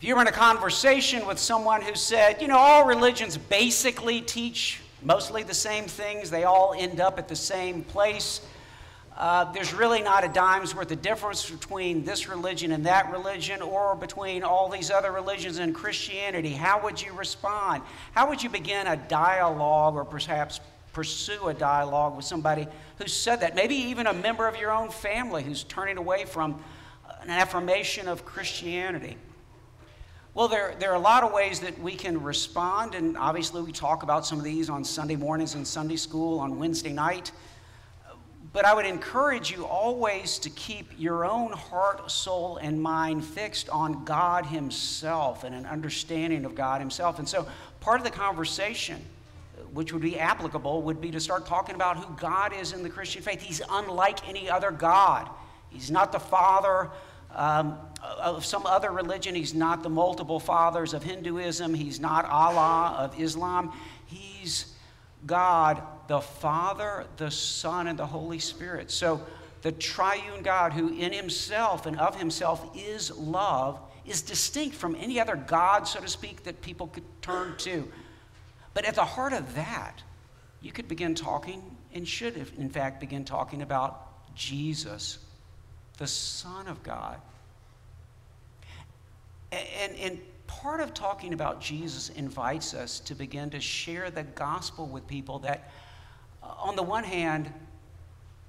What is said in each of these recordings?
If you were in a conversation with someone who said, you know, all religions basically teach mostly the same things, they all end up at the same place. Uh, there's really not a dime's worth of difference between this religion and that religion or between all these other religions and Christianity. How would you respond? How would you begin a dialogue or perhaps pursue a dialogue with somebody who said that? Maybe even a member of your own family who's turning away from an affirmation of Christianity. Well, there, there are a lot of ways that we can respond, and obviously we talk about some of these on Sunday mornings in Sunday school, on Wednesday night. But I would encourage you always to keep your own heart, soul, and mind fixed on God Himself and an understanding of God Himself. And so, part of the conversation, which would be applicable, would be to start talking about who God is in the Christian faith. He's unlike any other God, He's not the Father um, of some other religion. He's not the multiple fathers of Hinduism. He's not Allah of Islam. He's God, the Father, the Son, and the Holy Spirit. So the triune God, who in himself and of himself is love, is distinct from any other God, so to speak, that people could turn to. But at the heart of that, you could begin talking, and should, in fact, begin talking about Jesus the Son of God. And, and part of talking about Jesus invites us to begin to share the gospel with people that, uh, on the one hand,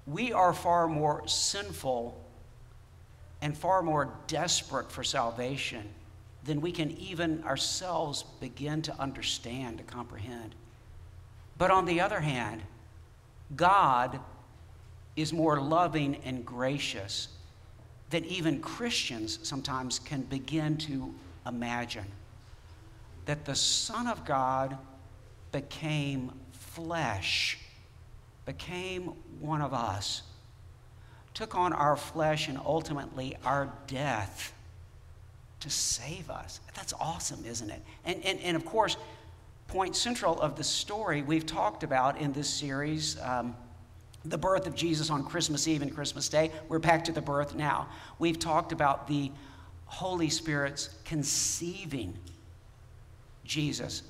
we are far more sinful and far more desperate for salvation than we can even ourselves begin to understand, to comprehend. But on the other hand, God is more loving and gracious that even Christians sometimes can begin to imagine. That the Son of God became flesh, became one of us, took on our flesh and ultimately our death to save us. That's awesome, isn't it? And, and, and of course, point central of the story we've talked about in this series. Um, the birth of Jesus on Christmas Eve and Christmas Day. We're back to the birth now. We've talked about the Holy Spirit's conceiving Jesus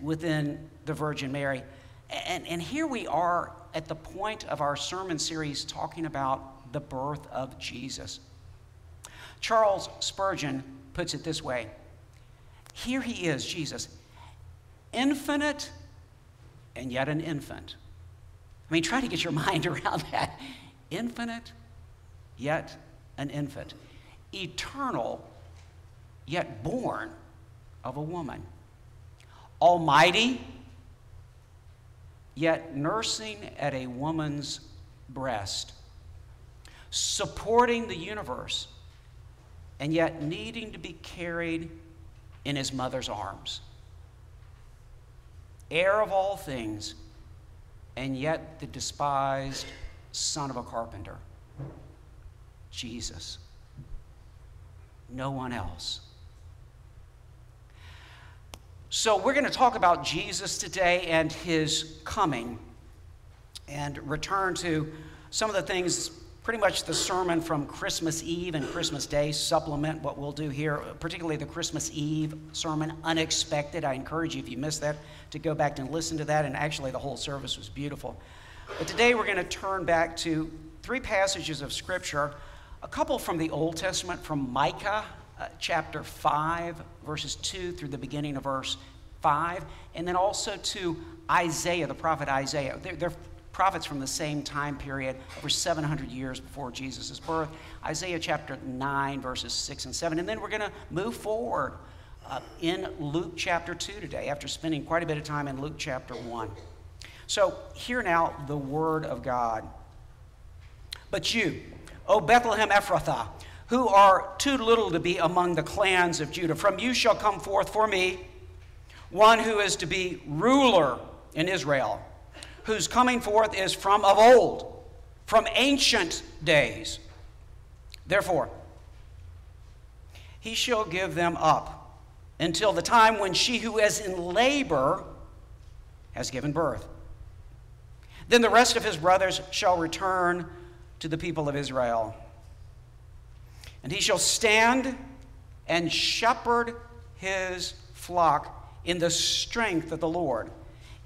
within the Virgin Mary. And, and here we are at the point of our sermon series talking about the birth of Jesus. Charles Spurgeon puts it this way Here he is, Jesus, infinite and yet an infant I mean, try to get your mind around that. Infinite, yet an infant. Eternal, yet born of a woman. Almighty, yet nursing at a woman's breast. Supporting the universe, and yet needing to be carried in his mother's arms. Heir of all things and yet the despised son of a carpenter. Jesus. No one else. So, we're going to talk about Jesus today and his coming and return to some of the things pretty much the sermon from Christmas Eve and Christmas Day supplement what we'll do here, particularly the Christmas Eve sermon, Unexpected. I encourage you, if you missed that, to go back and listen to that. And actually, the whole service was beautiful. But today we're going to turn back to three passages of Scripture, a couple from the Old Testament, from Micah uh, chapter 5, verses 2 through the beginning of verse 5, and then also to Isaiah, the prophet Isaiah. They're, they're prophets from the same time period, over 700 years before Jesus' birth. Isaiah chapter 9, verses 6 and 7. And then we're going to move forward uh, in Luke chapter 2 today, after spending quite a bit of time in Luke chapter 1. So, hear now the word of God. But you, O Bethlehem Ephrathah, who are too little to be among the clans of Judah, from you shall come forth for me one who is to be ruler in Israel whose coming forth is from of old, from ancient days. Therefore, he shall give them up until the time when she who is in labor has given birth. Then the rest of his brothers shall return to the people of Israel. And he shall stand and shepherd his flock in the strength of the Lord,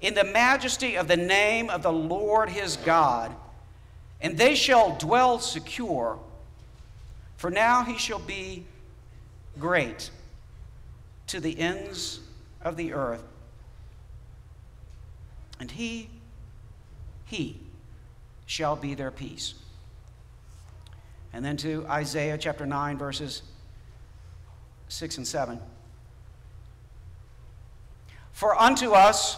in the majesty of the name of the Lord his God, and they shall dwell secure. For now he shall be great to the ends of the earth. And he, he shall be their peace. And then to Isaiah chapter 9, verses 6 and 7. For unto us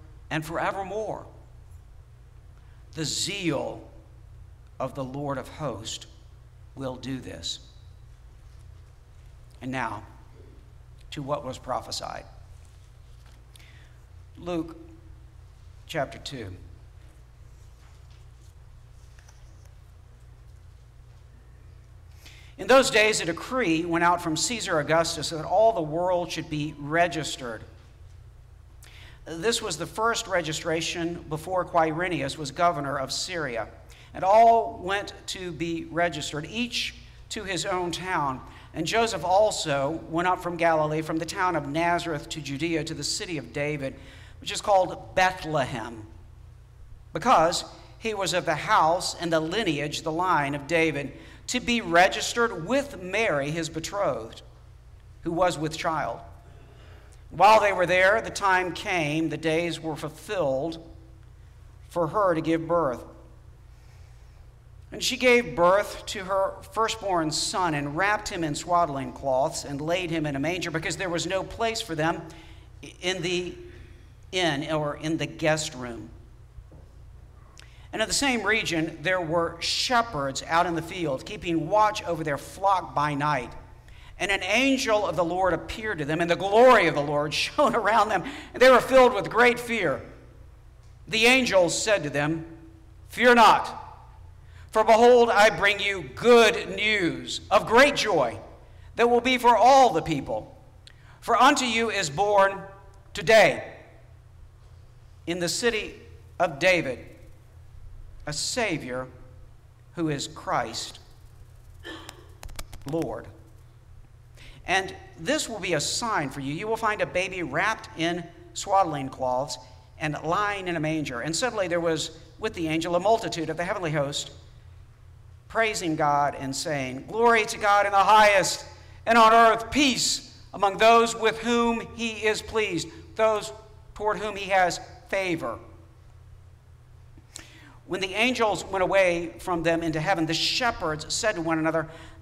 and forevermore. The zeal of the Lord of hosts will do this. And now, to what was prophesied. Luke chapter 2. In those days, a decree went out from Caesar Augustus that all the world should be registered. This was the first registration before Quirinius was governor of Syria and all went to be registered, each to his own town. And Joseph also went up from Galilee, from the town of Nazareth to Judea, to the city of David, which is called Bethlehem, because he was of the house and the lineage, the line of David, to be registered with Mary, his betrothed, who was with child. While they were there, the time came, the days were fulfilled for her to give birth. And she gave birth to her firstborn son and wrapped him in swaddling cloths and laid him in a manger because there was no place for them in the inn or in the guest room. And in the same region, there were shepherds out in the field, keeping watch over their flock by night. And an angel of the Lord appeared to them, and the glory of the Lord shone around them, and they were filled with great fear. The angel said to them, Fear not. For behold, I bring you good news of great joy that will be for all the people. For unto you is born today in the city of David a Savior who is Christ, Lord. And this will be a sign for you. You will find a baby wrapped in swaddling cloths and lying in a manger. And suddenly there was with the angel a multitude of the heavenly host praising God and saying, Glory to God in the highest, and on earth peace among those with whom he is pleased, those toward whom he has favor. When the angels went away from them into heaven, the shepherds said to one another,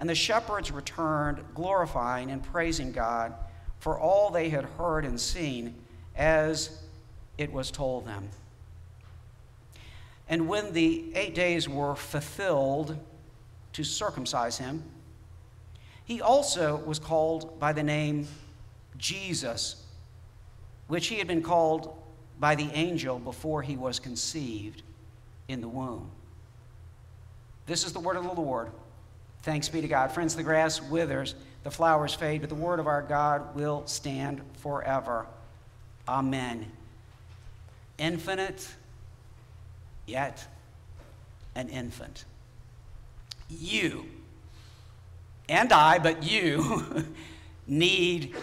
And the shepherds returned, glorifying and praising God for all they had heard and seen as it was told them. And when the eight days were fulfilled to circumcise him, he also was called by the name Jesus, which he had been called by the angel before he was conceived in the womb. This is the word of the Lord. Thanks be to God. Friends, the grass withers, the flowers fade, but the word of our God will stand forever. Amen. Infinite yet an infant. You and I, but you need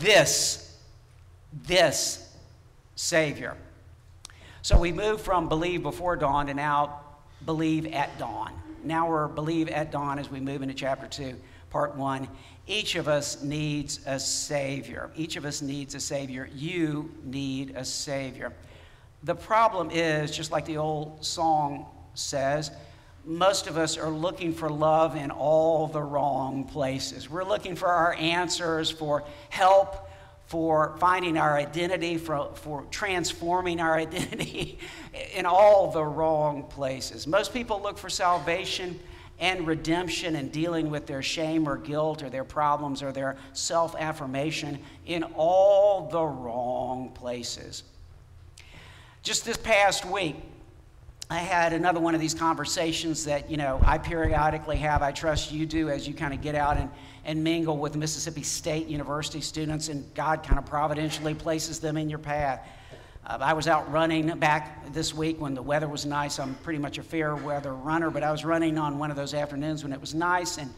this, this Savior. So we move from believe before dawn to now believe at dawn. Now we're believe at dawn as we move into chapter 2. part one. Each of us needs a Savior. Each of us needs a Savior. You need a Savior. The problem is, just like the old song says, most of us are looking for love in all the wrong places. We're looking for our answers, for help, for finding our identity, for, for transforming our identity in all the wrong places. Most people look for salvation and redemption and dealing with their shame or guilt or their problems or their self affirmation in all the wrong places. Just this past week, I had another one of these conversations that, you know, I periodically have. I trust you do as you kind of get out and, and mingle with Mississippi State University students, and God kind of providentially places them in your path. Uh, I was out running back this week when the weather was nice. I'm pretty much a fair weather runner, but I was running on one of those afternoons when it was nice, and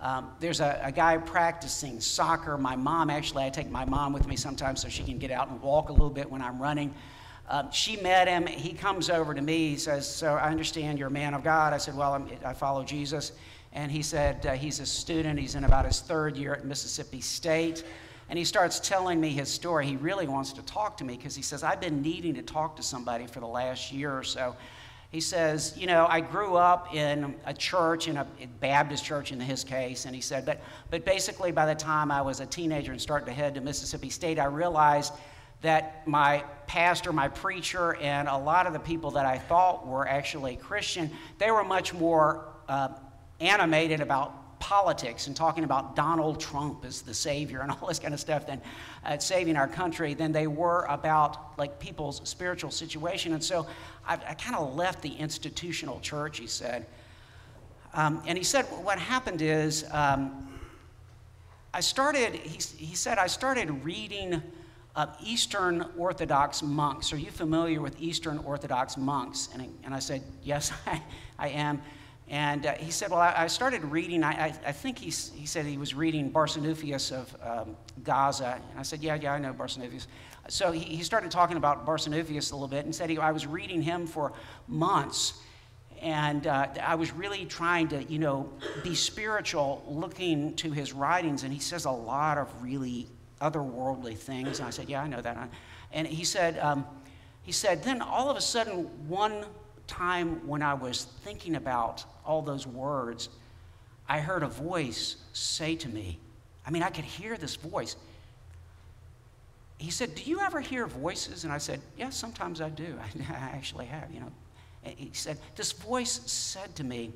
um, there's a, a, guy practicing soccer. My mom, actually, I take my mom with me sometimes so she can get out and walk a little bit when I'm running. Um, she met him. He comes over to me. He says, So I understand you're a man of God. I said, Well, I'm, i follow Jesus. And he said, uh, He's a student. He's in about his third year at Mississippi State. And he starts telling me his story. He really wants to talk to me because he says, I've been needing to talk to somebody for the last year or so. He says, You know, I grew up in a church, in a Baptist church in his case. And he said, But, but basically, by the time I was a teenager and started to head to Mississippi State, I realized that my pastor, my preacher, and a lot of the people that I thought were actually Christian, they were much more uh, animated about politics and talking about Donald Trump as the savior and all this kind of stuff than uh, saving our country than they were about like people's spiritual situation. And so I, I kind of left the institutional church, he said. Um, and he said what happened is um, I started, he, he said, I started reading uh, Eastern Orthodox monks. Are you familiar with Eastern Orthodox monks? And I, and I said, Yes, I, I am. And uh, he said, Well, I, I started reading, I, I, I, think he, he said he was reading Barsanuphius of um, Gaza. And I said, Yeah, yeah, I know Barsanuphius. So he, he started talking about Barsanuphius a little bit and said, he, I was reading him for months. And uh, I was really trying to, you know, be spiritual, looking to his writings. And he says a lot of really otherworldly things. And I said, Yeah, I know that. And he said, um, he said, then all of a sudden, one time when I was thinking about all those words, I heard a voice say to me, I mean, I could hear this voice. He said, Do you ever hear voices? And I said, Yes, yeah, sometimes I do. I actually have, you know. And he said, This voice said to me,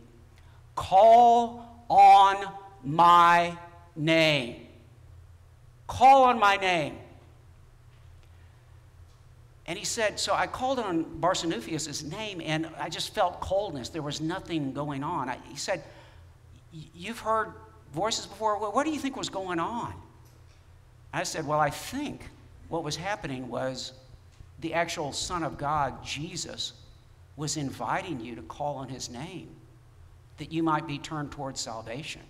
Call on my name. Call on my name. And he said, So I called on Barsanuphius' name, and I just felt coldness. There was nothing going on. I, he said, You've heard voices before. What do you think was going on? I said, Well, I think what was happening was the actual Son of God, Jesus, was inviting you to call on his name that you might be turned towards salvation.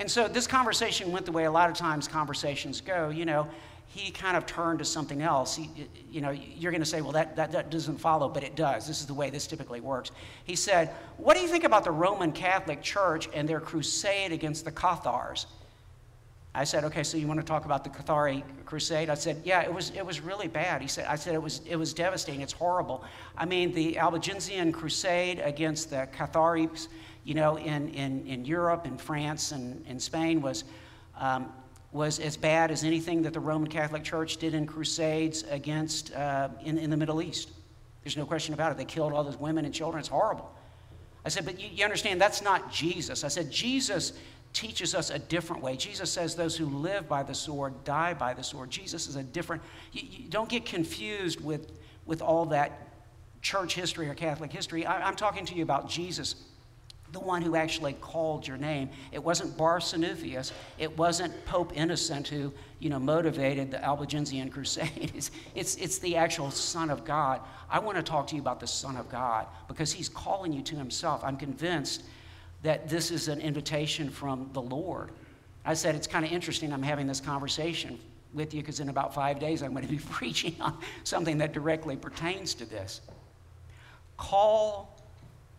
And so this conversation went the way a lot of times conversations go. You know, he kind of turned to something else. He, you know, you're going to say, well, that, that, that doesn't follow, but it does. This is the way this typically works. He said, What do you think about the Roman Catholic Church and their crusade against the Cathars? I said, okay, so you want to talk about the Cathari crusade? I said, yeah, it was, it was really bad. He said, I said, it was, it was devastating. It's horrible. I mean, the Albigensian crusade against the Catharis, you know, in, in, in Europe and France and, and Spain was, um, was as bad as anything that the Roman Catholic Church did in crusades against uh, in, in the Middle East. There's no question about it. They killed all those women and children. It's horrible. I said, but you, you understand, that's not Jesus. I said, Jesus teaches us a different way. Jesus says those who live by the sword die by the sword. Jesus is a different, you, you don't get confused with, with all that church history or Catholic history. I, I'm talking to you about Jesus the one who actually called your name. It wasn't Barsanuphius. It wasn't Pope Innocent who, you know, motivated the Albigensian Crusade. It's, it's, it's the actual Son of God. I want to talk to you about the Son of God because he's calling you to himself. I'm convinced that this is an invitation from the Lord. I said it's kind of interesting I'm having this conversation with you because in about five days I'm going to be preaching on something that directly pertains to this. Call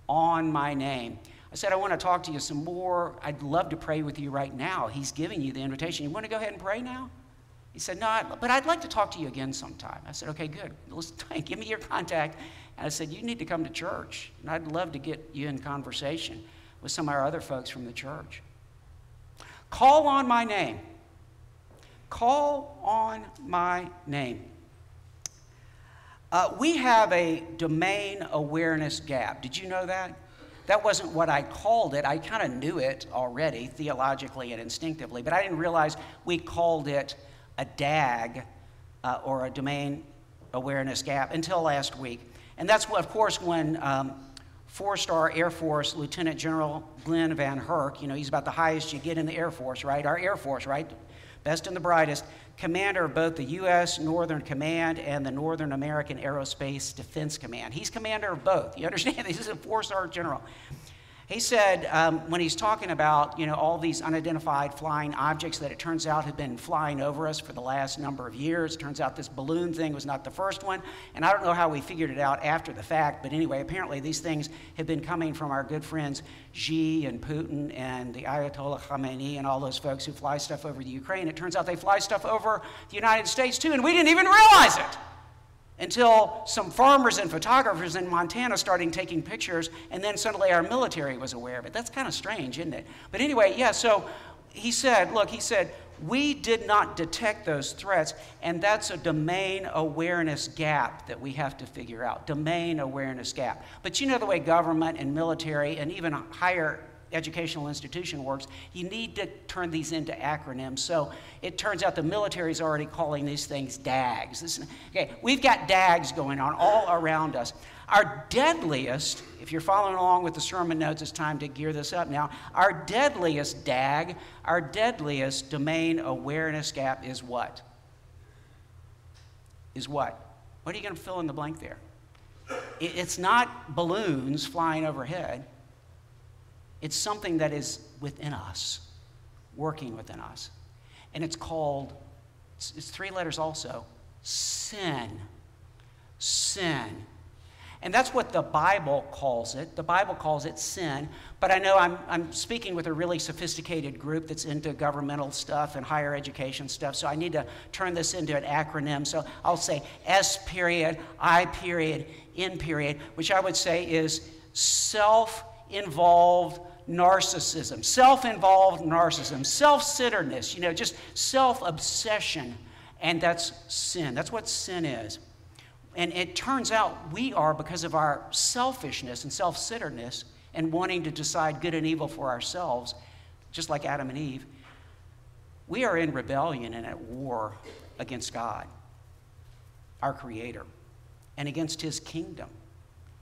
on my name. I said, I want to talk to you some more. I'd love to pray with you right now. He's giving you the invitation. You want to go ahead and pray now? He said, No, but I'd like to talk to you again sometime. I said, Okay, good. Let's, give me your contact. And I said, You need to come to church. And I'd love to get you in conversation with some of our other folks from the church. Call on my name. Call on my name. Uh, we have a domain awareness gap. Did you know that? That wasn't what I called it. I kind of knew it already, theologically and instinctively, but I didn't realize we called it a DAG uh, or a domain awareness gap until last week. And that's, what, of course, when um, four star Air Force Lieutenant General Glen VanHerck, you know, he's about the highest you get in the Air Force, right? Our Air Force, right? Best and the brightest commander of both the U.S. Northern Command and the Northern American Aerospace Defense Command. He's commander of both. You understand? He's a four-star general. He said um, when he's talking about you know all these unidentified flying objects that it turns out have been flying over us for the last number of years. It turns out this balloon thing was not the first one, and I don't know how we figured it out after the fact. But anyway, apparently these things have been coming from our good friends Xi and Putin and the Ayatollah Khamenei and all those folks who fly stuff over the Ukraine. It turns out they fly stuff over the United States too, and we didn't even realize it until some farmers and photographers in Montana started taking pictures, and then suddenly our military was aware of it. That's kind of strange, isn't it? But anyway, yeah, so he said, look, he said, we did not detect those threats, and that's a domain awareness gap that we have to figure out. Domain awareness gap. But you know the way government and military and even higher educational institution works, you need to turn these into acronyms. So it turns out the military is already calling these things DAGs. This, okay, we've got DAGs going on all around us. Our deadliest, if you're following along with the sermon notes, it's time to gear this up now. Our deadliest DAG, our deadliest domain awareness gap is what? Is what? What are you going to fill in the blank there? It's not balloons flying overhead. It's something that is within us, working within us. And it's called, it's, three letters also sin. Sin. And that's what the Bible calls it. The Bible calls it sin. But I know I'm, I'm speaking with a really sophisticated group that's into governmental stuff and higher education stuff. So I need to turn this into an acronym. So I'll say S period, I period, N period, which I would say is self involved narcissism, self involved narcissism, self centeredness, you know, just self obsession. And that's sin. That's what sin is. And it turns out we are, because of our selfishness and self centeredness and wanting to decide good and evil for ourselves, just like Adam and Eve, we are in rebellion and at war against God, our Creator, and against His kingdom,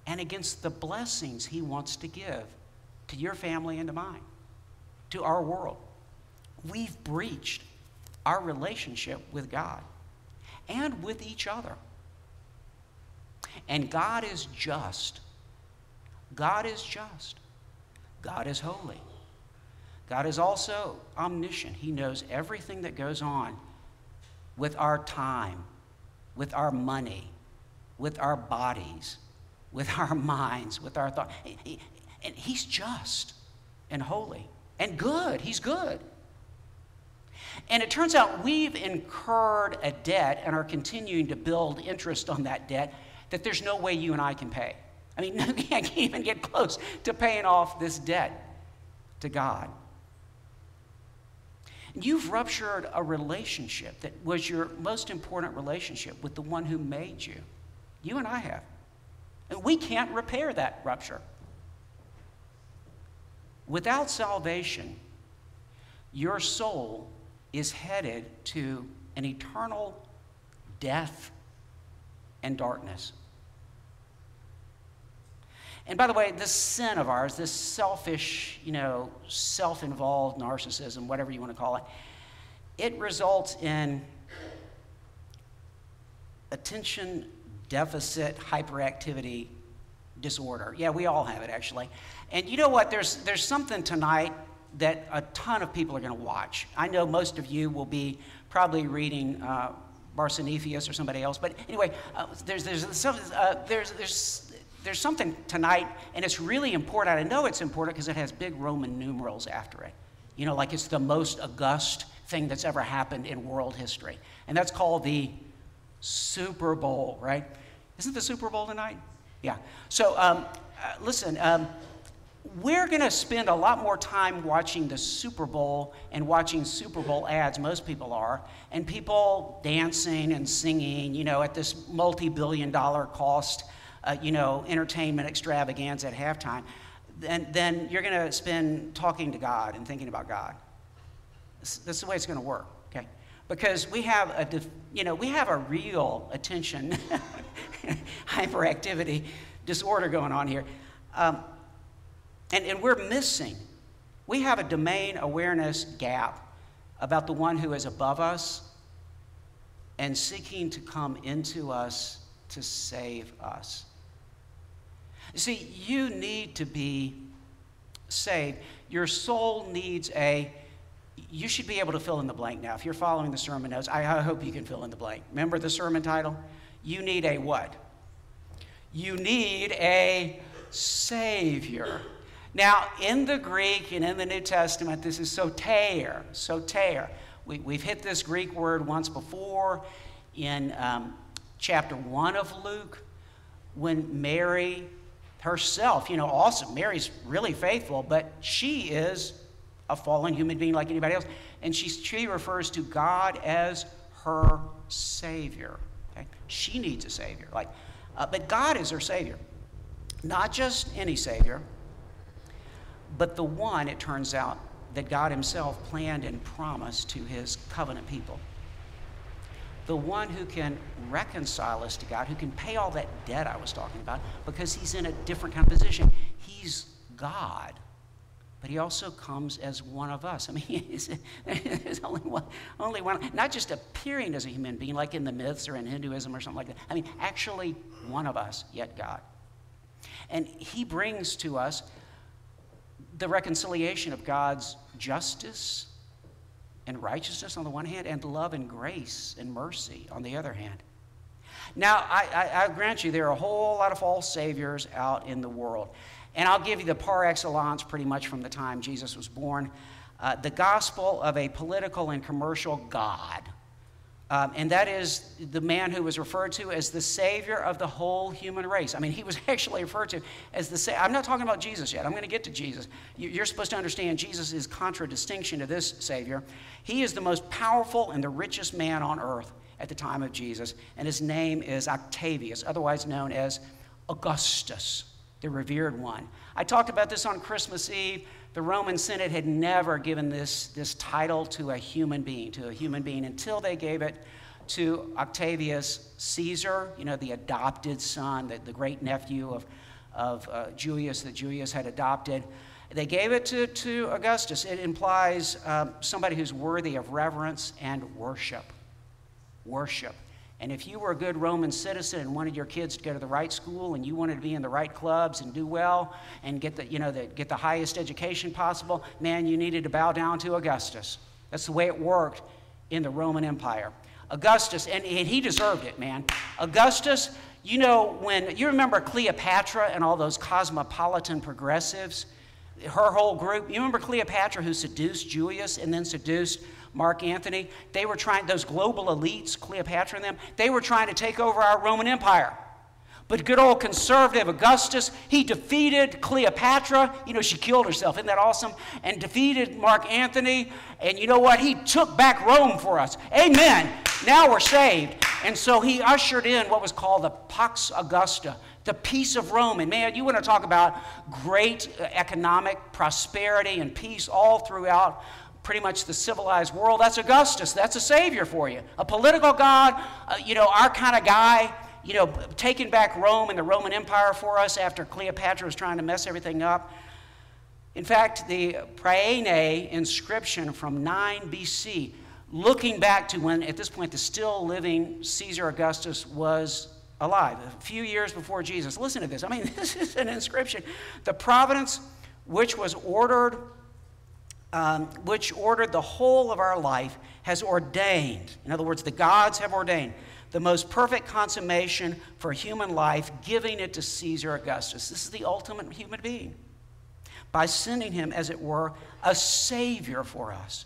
and against the blessings He wants to give to your family and to mine, to our world. We've breached our relationship with God and with each other. And God is just. God is just. God is holy. God is also omniscient. He knows everything that goes on with our time, with our money, with our bodies, with our minds, with our thoughts. And he's just and holy and good. He's good. And it turns out we've incurred a debt and are continuing to build interest on that debt that there's no way you and I can pay. I mean, I can't even get close to paying off this debt to God. You've ruptured a relationship that was your most important relationship with the one who made you. You and I have. And we can't repair that rupture. Without salvation, your soul is headed to an eternal death and darkness. And by the way, this sin of ours, this selfish, you know, self involved narcissism, whatever you want to call it, it results in attention deficit hyperactivity disorder. Yeah, we all have it actually. And you know what? There's, there's something tonight that a ton of people are going to watch. I know most of you will be probably reading uh, or somebody else, but anyway, uh, there's, there's, some, uh, there's, there's there's something tonight, and it's really important. I know it's important because it has big Roman numerals after it. You know, like it's the most august thing that's ever happened in world history. And that's called the Super Bowl, right? Isn't the Super Bowl tonight? Yeah. So, um, uh, listen, um, we're going to spend a lot more time watching the Super Bowl and watching Super Bowl ads, most people are, and people dancing and singing, you know, at this multi billion dollar cost, uh, you know, entertainment extravaganza at halftime. Then, then you're going to spend talking to God and thinking about God. That's the way it's going to work, okay? Because we have a, you know, we have a real attention hyperactivity disorder going on here. Um, and, and we're missing. We have a domain awareness gap about the one who is above us and seeking to come into us to save us. You see, you need to be saved. Your soul needs a, you should be able to fill in the blank now. If you're following the sermon notes, I, I hope you can fill in the blank. Remember the sermon title? You need a what? You need a Savior. Now, in the Greek and in the New Testament, this is soter, soter. We, we've hit this Greek word once before in um, chapter 1 of Luke when Mary herself, you know, awesome. Mary's really faithful, but she is a fallen human being like anybody else. And she, she refers to God as her Savior. She needs a Savior. Like, uh, but God is her Savior. Not just any Savior, but the one, it turns out, that God Himself planned and promised to His covenant people. The one who can reconcile us to God, who can pay all that debt I was talking about, because He's in a different kind of position. He's God, but He also comes as one of us. I mean, there's only one, only one, not just appearing as a human being like in the myths or in Hinduism or something like that. I mean, actually one of us, yet God. And He brings to us the reconciliation of God's justice and righteousness on the one hand, and love and grace and mercy on the other hand. Now, I, I, I, grant you, there are a whole lot of false saviors out in the world. And I'll give you the par excellence pretty much from the time Jesus was born uh, the gospel of a political and commercial God um, and that is the man who was referred to as the Savior of the whole human race. I mean, he was actually referred to as the Savior. I'm not talking about Jesus yet. I'm going to get to Jesus. You're supposed to understand Jesus is contradistinction to this Savior. He is the most powerful and the richest man on earth at the time of Jesus, and his name is Octavius, otherwise known as Augustus, the revered one. I talked about this on Christmas Eve the Roman Senate had never given this, this title to a human being, to a human being, until they gave it to Octavius Caesar, you know, the adopted son, the, the great nephew of, of uh, Julius that Julius had adopted. They gave it to, to Augustus. It implies um, somebody who's worthy of reverence and worship. Worship. And if you were a good Roman citizen and wanted your kids to go to the right school and you wanted to be in the right clubs and do well and get the, you know, the, get the highest education possible, man, you needed to bow down to Augustus. That's the way it worked in the Roman Empire. Augustus, and, and he deserved it, man. Augustus, you know, when you remember Cleopatra and all those cosmopolitan progressives, her whole group, you remember Cleopatra who seduced Julius and then seduced Mark Antony, they were trying, those global elites, Cleopatra and them, they were trying to take over our Roman Empire. But good old conservative Augustus, he defeated Cleopatra. You know, she killed herself. Isn't that awesome? And defeated Mark Antony. And you know what? He took back Rome for us. Amen. Now we're saved. And so he ushered in what was called the Pax Augusta, the peace of Rome. And man, you want to talk about great uh, economic prosperity and peace all throughout pretty much the civilized world. That's Augustus. That's a savior for you. A political god, uh, you know, our kind of guy, you know, taking back Rome and the Roman Empire for us after Cleopatra was trying to mess everything up. In fact, the Priene inscription from 9 BC, looking back to when, at this point, the still living Caesar Augustus was alive, a few years before Jesus. Listen to this. I mean, this is an inscription. The providence which was ordered um, which ordered the whole of our life, has ordained, in other words, the gods have ordained, the most perfect consummation for human life, giving it to Caesar Augustus. This is the ultimate human being. By sending him, as it were, a savior for us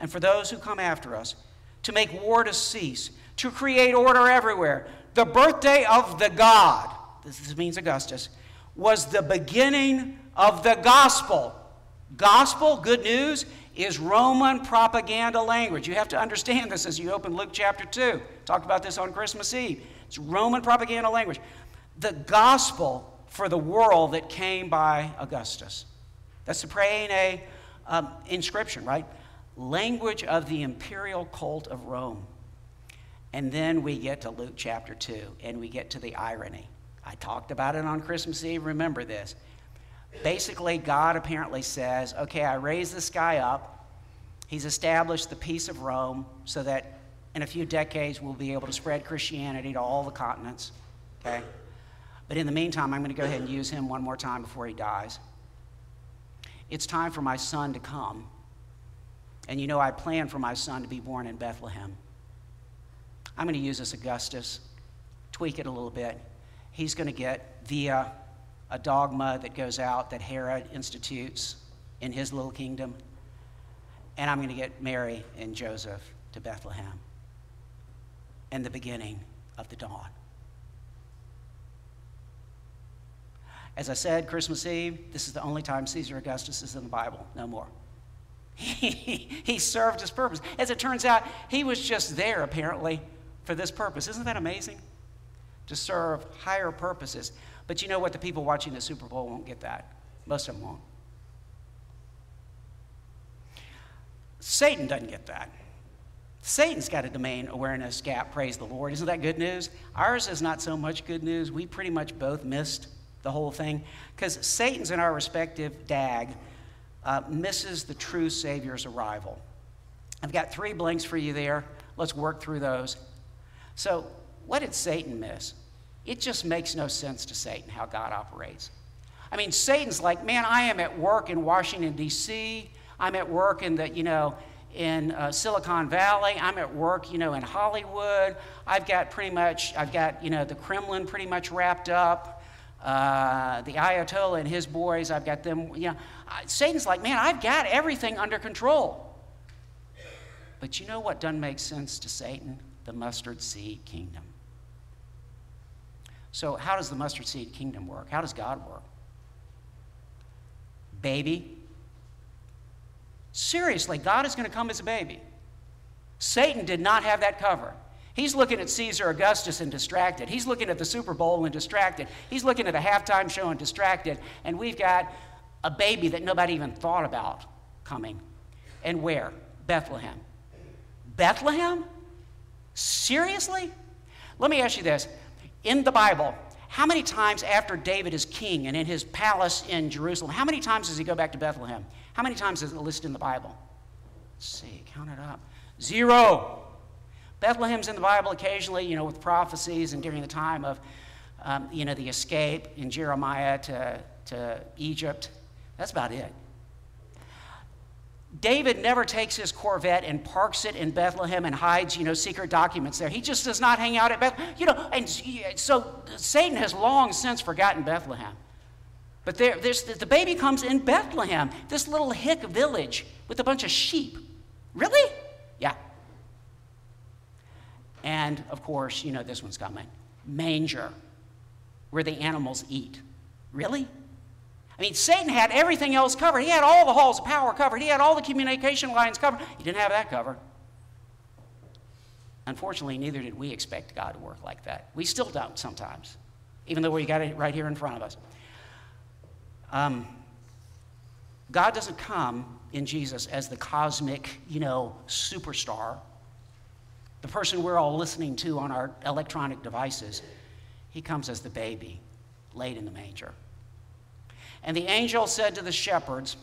and for those who come after us, to make war to cease, to create order everywhere. The birthday of the God, this means Augustus, was the beginning of the gospel. Gospel, good news, is Roman propaganda language. You have to understand this as you open Luke chapter 2. Talked about this on Christmas Eve. It's Roman propaganda language. The gospel for the world that came by Augustus. That's the Priene um, inscription, right? Language of the imperial cult of Rome. And then we get to Luke chapter 2, and we get to the irony. I talked about it on Christmas Eve. Remember this. Basically, God apparently says, okay, I raised this guy up. He's established the peace of Rome so that in a few decades we'll be able to spread Christianity to all the continents. Okay? But in the meantime, I'm going to go ahead and use him one more time before he dies. It's time for my son to come. And you know, I plan for my son to be born in Bethlehem. I'm going to use this Augustus, tweak it a little bit. He's going to get via a dogma that goes out that Herod institutes in his little kingdom. And I'm going to get Mary and Joseph to Bethlehem and the beginning of the dawn. As I said, Christmas Eve, this is the only time Caesar Augustus is in the Bible, no more. He, he served his purpose. As it turns out, he was just there, apparently, for this purpose. Isn't that amazing? To serve higher purposes. But you know what? The people watching the Super Bowl won't get that. Most of them won't. Satan doesn't get that. Satan's got a domain awareness gap, praise the Lord. Isn't that good news? Ours is not so much good news. We pretty much both missed the whole thing because Satan's in our respective dag uh, misses the true Savior's arrival. I've got three blanks for you there. Let's work through those. So, what did Satan miss? It just makes no sense to Satan how God operates. I mean, Satan's like, man, I am at work in Washington, D.C., I'm at work in the, you know, in uh, Silicon Valley. I'm at work, you know, in Hollywood. I've got pretty much, I've got, you know, the Kremlin pretty much wrapped up. Uh, the Ayatollah and his boys, I've got them, you know. Satan's like, man, I've got everything under control. But you know what doesn't make sense to Satan? The mustard seed kingdom. So, how does the mustard seed kingdom work? How does God work? Baby, Seriously, God is going to come as a baby. Satan did not have that cover. He's looking at Caesar Augustus and distracted. He's looking at the Super Bowl and distracted. He's looking at a halftime show and distracted. And we've got a baby that nobody even thought about coming. And where? Bethlehem. Bethlehem? Seriously? Let me ask you this. In the Bible, how many times after David is king and in his palace in Jerusalem, how many times does he go back to Bethlehem? How many times is it listed in the Bible? Let's see, count it up. Zero. Bethlehem's in the Bible occasionally, you know, with prophecies and during the time of, um, you know, the escape in Jeremiah to, to Egypt. That's about it. David never takes his Corvette and parks it in Bethlehem and hides, you know, secret documents there. He just does not hang out at Bethlehem. You know, and so Satan has long since forgotten Bethlehem. But there, the baby comes in Bethlehem, this little hick village with a bunch of sheep. Really? Yeah. And of course, you know this one's coming manger, where the animals eat. Really? I mean, Satan had everything else covered. He had all the halls of power covered, he had all the communication lines covered. He didn't have that covered. Unfortunately, neither did we expect God to work like that. We still don't sometimes, even though we got it right here in front of us. Um, God doesn't come in Jesus as the cosmic, you know, superstar, the person we're all listening to on our electronic devices. He comes as the baby laid in the manger. And the angel said to the shepherds,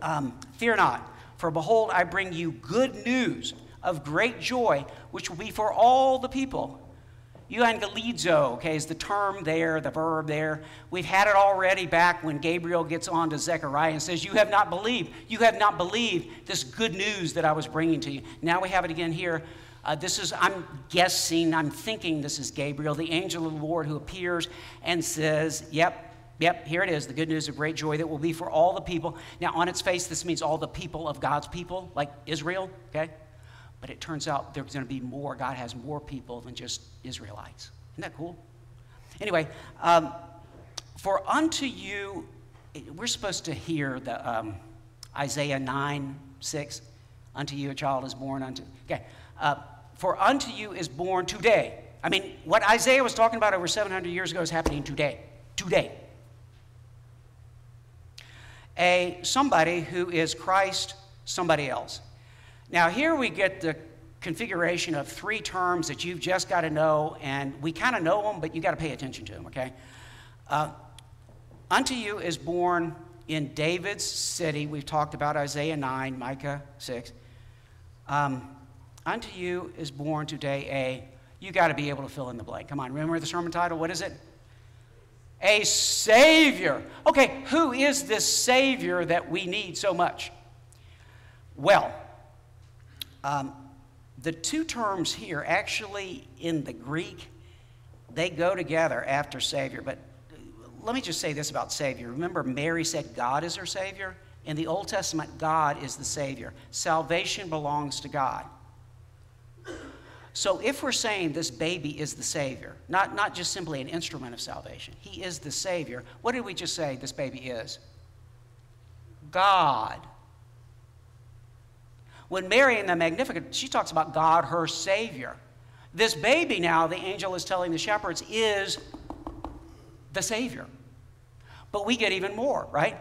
um, Fear not, for behold, I bring you good news of great joy, which will be for all the people. Euangelizo, okay, is the term there, the verb there. We've had it already back when Gabriel gets on to Zechariah and says, You have not believed. You have not believed this good news that I was bringing to you. Now we have it again here. Uh, this is, I'm guessing, I'm thinking this is Gabriel, the angel of the Lord who appears and says, Yep, Yep, here it is the good news of great joy that will be for all the people. Now, on its face, this means all the people of God's people, like Israel, okay? But it turns out there's going to be more. God has more people than just Israelites. Isn't that cool? Anyway, um, for unto you, we're supposed to hear the um, Isaiah 9 6. Unto you a child is born, unto. Okay. Uh, for unto you is born today. I mean, what Isaiah was talking about over 700 years ago is happening today. Today a somebody who is Christ somebody else. Now, here we get the configuration of three terms that you've just got to know, and we kind of know them, but you got to pay attention to them, okay? Uh, unto you is born in David's city. We've talked about Isaiah 9, Micah 6. Um, unto you is born today a, you got to be able to fill in the blank. Come on, remember the sermon title? What is it? A Savior. Okay, who is this Savior that we need so much? Well, um, the two terms here actually in the Greek, they go together after Savior. But let me just say this about Savior. Remember, Mary said God is her Savior? In the Old Testament, God is the Savior. Salvation belongs to God. So if we're saying this baby is the Savior, not, not just simply an instrument of salvation, he is the Savior, what did we just say this baby is? God. When Mary in the Magnificat, she talks about God, her Savior. This baby now, the angel is telling the shepherds, is the Savior. But we get even more, right?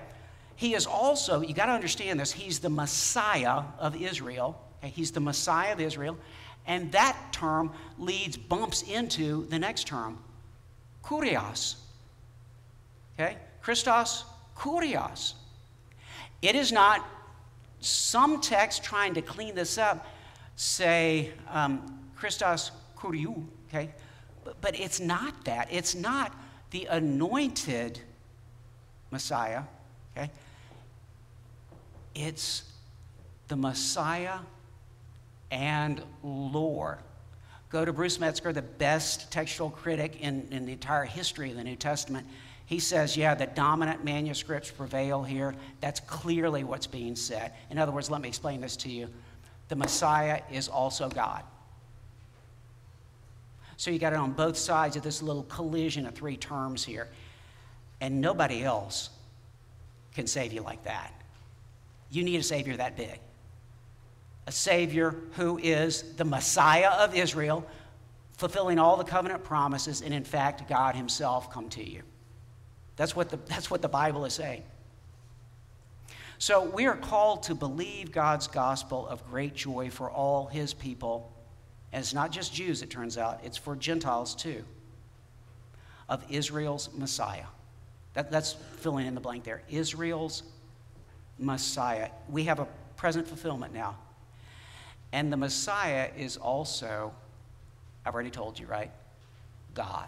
He is also, you got to understand this, he's the Messiah of Israel. Okay? He's the Messiah of Israel. And that term leads, bumps into the next term, kurios. Okay? Christos, kurios. It is not, some texts trying to clean this up say um, Christos kuriou, okay? But, but it's not that. It's not the anointed Messiah, okay? It's the Messiah and lore. Go to Bruce Metzger, the best textual critic in, in the entire history of the New Testament. He says, yeah, the dominant manuscripts prevail here. That's clearly what's being said. In other words, let me explain this to you. The Messiah is also God. So you got it on both sides of this little collision of three terms here. And nobody else can save you like that. You need a Savior that big a Savior who is the Messiah of Israel, fulfilling all the covenant promises, and in fact, God Himself come to you. That's what the, that's what the Bible is saying. So we are called to believe God's gospel of great joy for all His people. And it's not just Jews, it turns out, it's for Gentiles too, of Israel's Messiah. That, that's filling in the blank there. Israel's Messiah. We have a present fulfillment now. And the Messiah is also, I've already told you, right? God.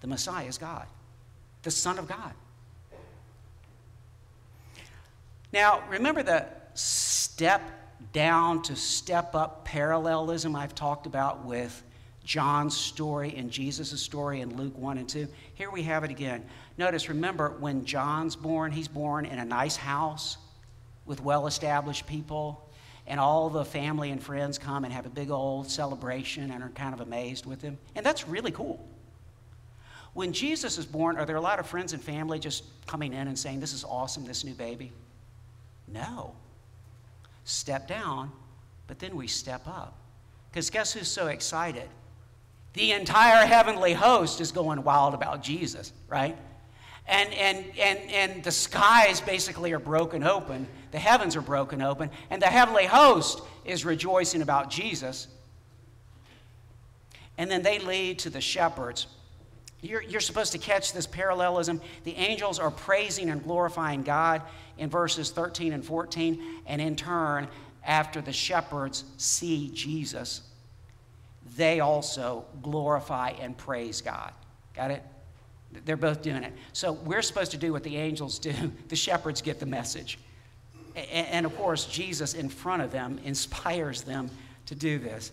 The Messiah is God, the Son of God. Now, remember the step down to step up parallelism I've talked about with John's story and Jesus' story in Luke 1 and 2? Here we have it again. Notice, remember, when John's born, he's born in a nice house with well established people and all the family and friends come and have a big old celebration and are kind of amazed with him. And that's really cool. When Jesus is born, are there a lot of friends and family just coming in and saying, This is awesome, this new baby? No. Step down, but then we step up. Because guess who's so excited? The entire heavenly host is going wild about Jesus, right? And, and, and, and the skies basically are broken open the heavens are broken open, and the heavenly host is rejoicing about Jesus. And then they lead to the shepherds. You're, you're supposed to catch this parallelism. The angels are praising and glorifying God in verses 13 and 14, and in turn, after the shepherds see Jesus, they also glorify and praise God. Got it? They're both doing it. So we're supposed to do what the angels do. The shepherds get the message. And of course, Jesus in front of them inspires them to do this.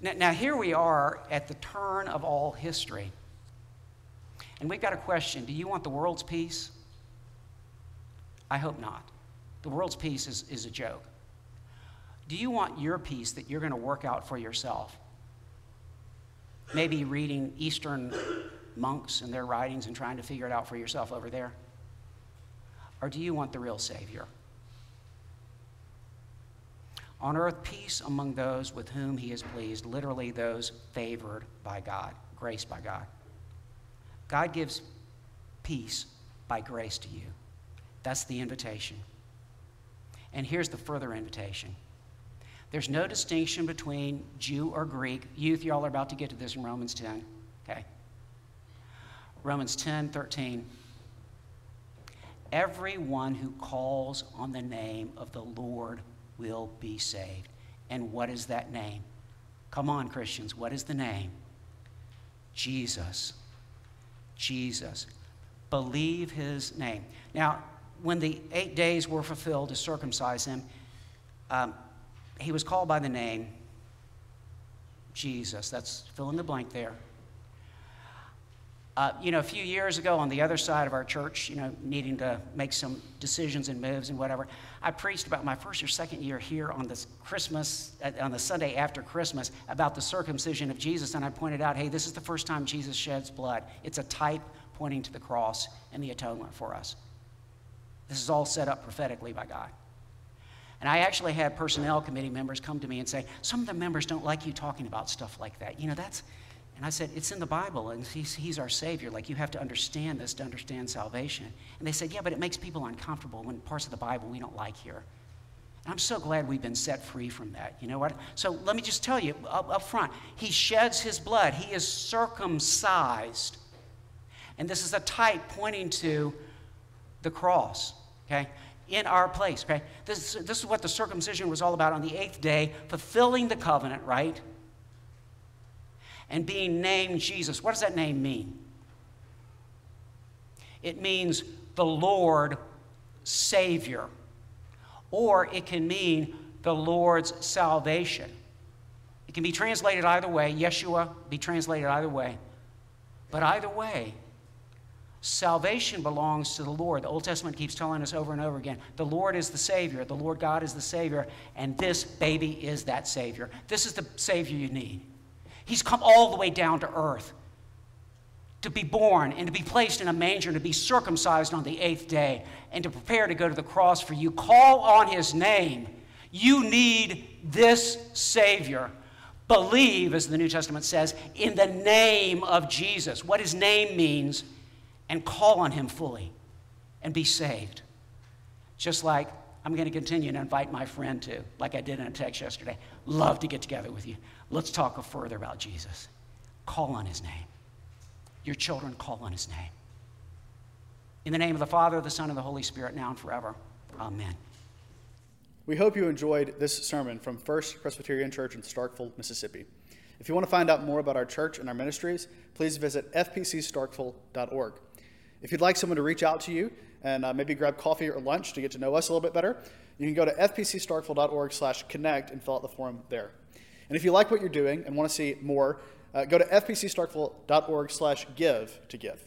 Now, here we are at the turn of all history. And we've got a question Do you want the world's peace? I hope not. The world's peace is, is a joke. Do you want your peace that you're going to work out for yourself? Maybe reading Eastern monks and their writings and trying to figure it out for yourself over there? Or do you want the real Savior? On earth, peace among those with whom he is pleased, literally, those favored by God, graced by God. God gives peace by grace to you. That's the invitation. And here's the further invitation there's no distinction between Jew or Greek. Youth, y'all are about to get to this in Romans 10. Okay. Romans 10 13. Everyone who calls on the name of the Lord will be saved. And what is that name? Come on, Christians, what is the name? Jesus. Jesus. Believe his name. Now, when the eight days were fulfilled to circumcise him, um, he was called by the name Jesus. That's fill in the blank there. Uh, you know, a few years ago on the other side of our church, you know, needing to make some decisions and moves and whatever, I preached about my first or second year here on this Christmas, uh, on the Sunday after Christmas, about the circumcision of Jesus. And I pointed out, hey, this is the first time Jesus sheds blood. It's a type pointing to the cross and the atonement for us. This is all set up prophetically by God. And I actually had personnel committee members come to me and say, some of the members don't like you talking about stuff like that. You know, that's, and I said, It's in the Bible, and he's, he's our Savior. Like, you have to understand this to understand salvation. And they said, Yeah, but it makes people uncomfortable when parts of the Bible we don't like here. And I'm so glad we've been set free from that. You know what? So let me just tell you up, up front He sheds His blood, He is circumcised. And this is a type pointing to the cross, okay? In our place, okay? This, this is what the circumcision was all about on the eighth day, fulfilling the covenant, right? And being named Jesus. What does that name mean? It means the Lord Savior, or it can mean the Lord's salvation. It can be translated either way. Yeshua be translated either way. But either way, salvation belongs to the Lord. The Old Testament keeps telling us over and over again the Lord is the Savior, the Lord God is the Savior, and this baby is that Savior. This is the Savior you need. He's come all the way down to earth to be born and to be placed in a manger and to be circumcised on the eighth day and to prepare to go to the cross for you. Call on his name. You need this Savior. Believe, as the New Testament says, in the name of Jesus, what his name means, and call on him fully and be saved. Just like I'm going to continue to invite my friend to, like I did in a text yesterday. Love to get together with you. Let's talk further about Jesus. Call on his name. Your children call on his name. In the name of the Father, the Son, and the Holy Spirit, now and forever. Amen. We hope you enjoyed this sermon from First Presbyterian Church in Starkville, Mississippi. If you want to find out more about our church and our ministries, please visit fpcstarkville.org. If you'd like someone to reach out to you and uh, maybe grab coffee or lunch to get to know us a little bit better, you can go to fpcstarkville.org slash connect and fill out the form there. And if you like what you're doing and want to see more, uh, go to fpcstarkville.org slash give to give.